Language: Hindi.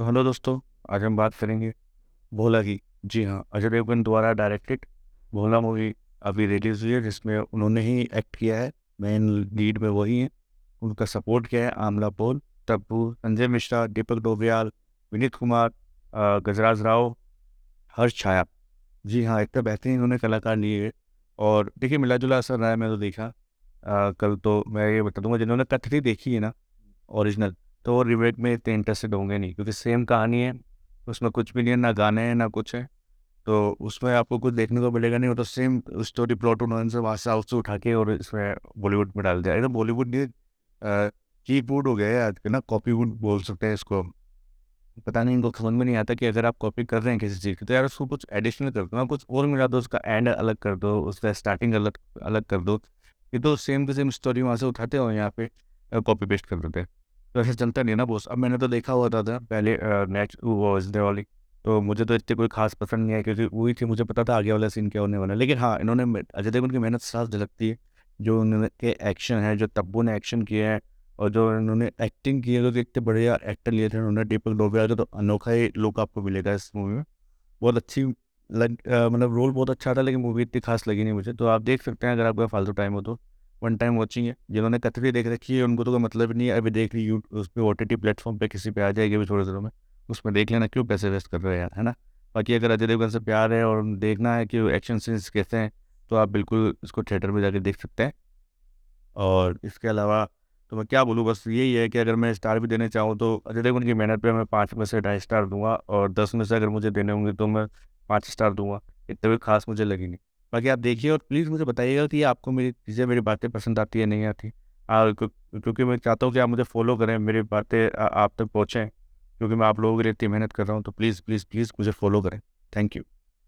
तो हेलो दोस्तों आज हम बात करेंगे भोला की। जी हाँ अजय देवगन द्वारा डायरेक्टेड भोला मूवी अभी रिलीज़ हुई है जिसमें उन्होंने ही एक्ट किया है। मेन लीड में वही हैं। उनका सपोर्ट किया है आमला पोल टप्पू संजय मिश्रा दीपक डोबरियाल विनीत कुमार गजराज राव हर्ष छाया। जी हाँ इतना बेहतरीन उन्होंने कलाकार लिए और देखिए मिला जुला असर रहा है मैं तो देखा। आ, कल तो मैं ये बता दूँगा जिन्होंने कथरी देखी है ना ओरिजिनल तो वो रिमेक में इतने इंटरेस्टेड होंगे नहीं, क्योंकि सेम कहानी है, उसमें कुछ भी नहीं है, ना गाने हैं, ना कुछ है। तो उसमें आपको कुछ देखने को मिलेगा नहीं, वो तो सेम स्टोरी प्लॉट उन्होंने से साउथ से उठा के और इसमें बॉलीवुड में डाल दिया। एकदम बॉलीवुड नहीं कीवुड हो गया है आज के ना कॉपी वुड बोल सकते हैं इसको पता नहीं, इनको समझ में नहीं आता कि अगर आप कॉपी कर रहे हैं किसी चीज़ की तो यार उसको कुछ एडिशनल कर दो ना कुछ और मिला दो, उसका एंड अलग कर दो, उसका स्टार्टिंग अलग अलग कर दो ये तो सेम टू सेम स्टोरी वहाँ से उठाते हो यहाँ पे कॉपी पेस्ट कर देते हैं। तो ऐसा चलता नहीं ना बोस अब मैंने तो देखा हुआ था, था पहले नेक्स्ट वो वाली तो मुझे तो इतने कोई खास पसंद नहीं है क्योंकि वही थी मुझे पता था आगे वाला सीन क्या होने वाला है। लेकिन हाँ इन्होंने अजय देवगन की मेहनत साफ़ झलकती है जो उन्होंने एक्शन है जो तब्बू ने एक्शन किया है और जो इन्होंने एक्टिंग की है तो इतने बढ़िया एक्टर लिए थे उन्होंने दीपक डोबिया तो अनोखा ही लुक आपको मिलेगा इस मूवी में। बहुत अच्छी लग मतलब रोल बहुत अच्छा था लेकिन मूवी इतनी खास लगी नहीं मुझे। तो आप देख सकते हैं अगर आपका फालतू टाइम हो तो। वन टाइम वॉचिंग है, जिन्होंने कतरी देख रखी है, उनको तो कोई मतलब नहीं है। अभी देख रही यू उस पर ओ टी टी प्लेटफॉर्म पर किसी पे आ जाएगी अभी थोड़े दिनों में, उसमें देख लेना क्यों पैसे वेस्ट कर रहे हैं यार, है ना? बाकी अगर अजय देवगन से प्यार है और देखना है कि एक्शन सीन्स कैसे हैं तो आप बिल्कुल इसको थिएटर में जाके देख सकते हैं। और इसके अलावा तो मैं क्या बोलूँ, बस यही है कि अगर मैं स्टार भी देने चाहूँ तो अजय देवगन की मेहनत पे मैं पाँच में से ढाई स्टार दूँगा और दस में से अगर मुझे देने होंगे तो मैं पाँच स्टार दूँगा, इतने भी खास मुझे लगी नहीं। बाकी आप देखिए और प्लीज़ मुझे बताइएगा कि आपको मेरी चीज़ें, मेरी बातें पसंद आती है नहीं आती। और क्योंकि मैं चाहता हूँ कि आप मुझे फॉलो करें, मेरी बातें आप तक पहुँचें, क्योंकि मैं आप लोगों के लिए इतनी मेहनत कर रहा हूँ तो प्लीज़ प्लीज़ प्लीज़ मुझे फॉलो करें। Thank you